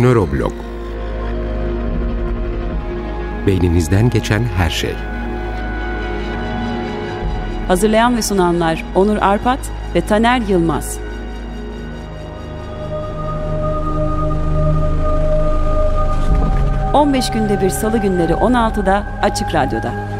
Nöroblog Beyninizden geçen her şey. Hazırlayan ve sunanlar Onur Arpat ve Taner Yılmaz. ...15 günde bir salı günleri 16'da Açık Radyo'da.